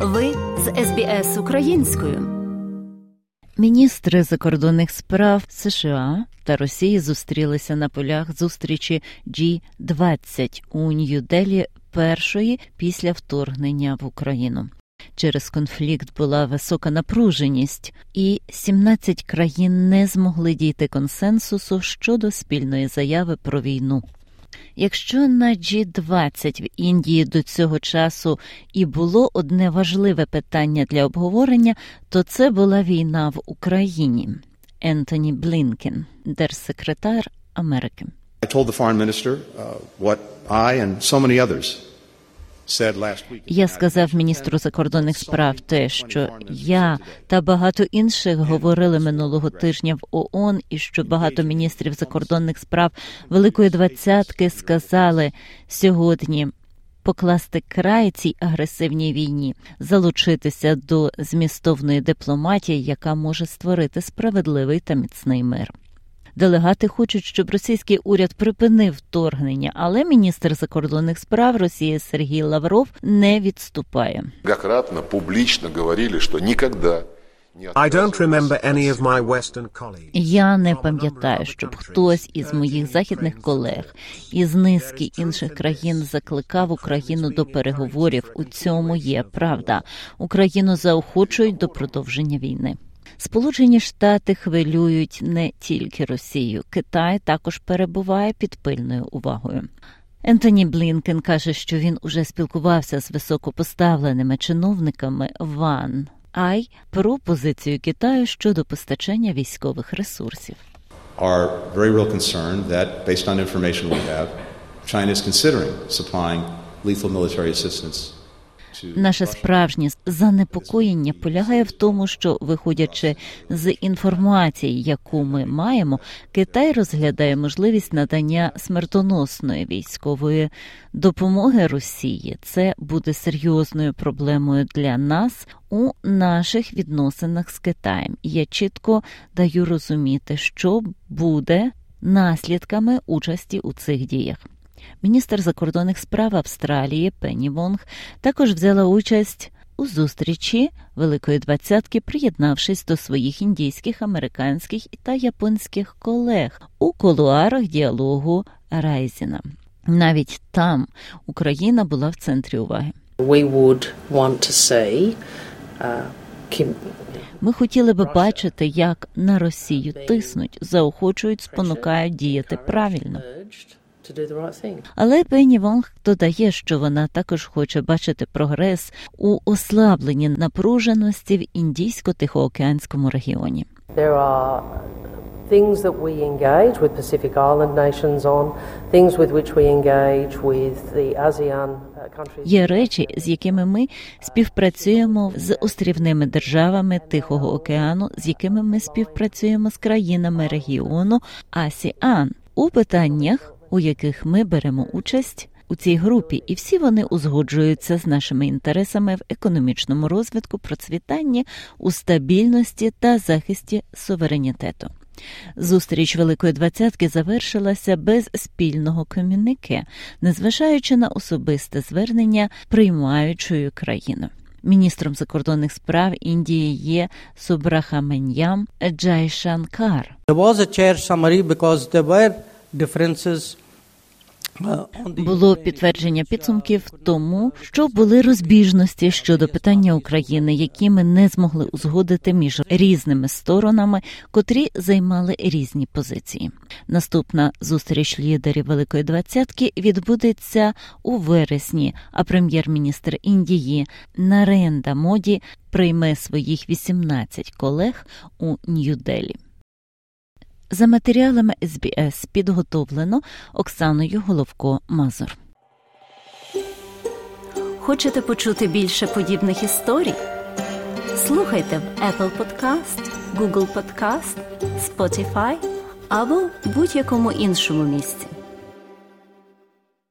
Ви з СБС українською. Міністри закордонних справ США та Росії зустрілися на полях зустрічі G20 у Нью-Делі першої після вторгнення в Україну. Через конфлікт була висока напруженість, і 17 країн не змогли дійти консенсусу щодо спільної заяви про війну. Якщо на G20 в Індії до цього часу і було одне важливе питання для обговорення, то це була війна в Україні. Ентоні Блінкен, держсекретар Америки. I told the foreign minister uh, what I and so many others я сказав міністру закордонних справ те, що я та багато інших говорили минулого тижня в ООН, і що багато міністрів закордонних справ Великої Двадцятки сказали сьогодні. Покласти край цій агресивній війні, залучитися до змістовної дипломатії, яка може створити справедливий та міцний мир. Делегати хочуть, щоб російський уряд припинив вторгнення, але міністр закордонних справ Росії Сергій Лавров не відступає. Многократно публічно говорили, що ніколи I don't remember any of my Western colleagues. Я не пам'ятаю, щоб хтось із моїх західних колег із низки інших країн закликав Україну до переговорів. У цьому є правда. Україну заохочують до продовження війни. Сполучені Штати хвилюють не тільки Росію, Китай також перебуває під пильною увагою. Ентоні Блінкен каже, що він уже спілкувався з високопоставленими чиновниками ВАН ай про позицію Китаю щодо постачання військових ресурсів. Are very real concerned that, based on information we have, China is considering supplying lethal military assistance Наше справжнє занепокоєння полягає в тому, що, виходячи з інформації, яку ми маємо, Китай розглядає можливість надання смертоносної військової допомоги Росії. Це буде серйозною проблемою для нас у наших відносинах з Китаєм. Я чітко даю розуміти, що буде наслідками участі у цих діях. Міністр закордонних справ Австралії Пенні Вонг також взяла участь у зустрічі Великої Двадцятки, приєднавшись до своїх індійських, американських та японських колег у колуарах діалогу Райзіна. Навіть там Україна була в центрі уваги. We would want to see, uh, Kim... Ми хотіли би бачити, як на Росію тиснуть, заохочують, спонукають діяти правильно. Але Пенні Вонг додає, що вона також хоче бачити прогрес у ослабленні напруженості в індійсько-тихоокеанському регіоні. There are things that we engage with Pacific Island nations on, things with which we engage with the ASEAN. Є речі, з якими ми співпрацюємо з острівними державами Тихого океану, з якими ми співпрацюємо з країнами регіону АСІАН у питаннях у яких ми беремо участь у цій групі, і всі вони узгоджуються з нашими інтересами в економічному розвитку, процвітанні, у стабільності та захисті суверенітету. Зустріч Великої Двадцятки завершилася без спільного комюніке, незважаючи на особисте звернення приймаючої країни. Міністром закордонних справ Індії є Субрахаменям Джайшанкар. There was a chair було підтвердження підсумків тому, що були розбіжності щодо питання України, які ми не змогли узгодити між різними сторонами, котрі займали різні позиції. Наступна зустріч лідерів Великої Двадцятки відбудеться у вересні. А прем'єр-міністр Індії Наренда Моді прийме своїх 18 колег у Нью-Делі. За матеріалами СБС підготовлено Оксаною Головко Мазур. Хочете почути більше подібних історій? Слухайте в Apple Podcast, Google Podcast, Spotify або будь-якому іншому місці.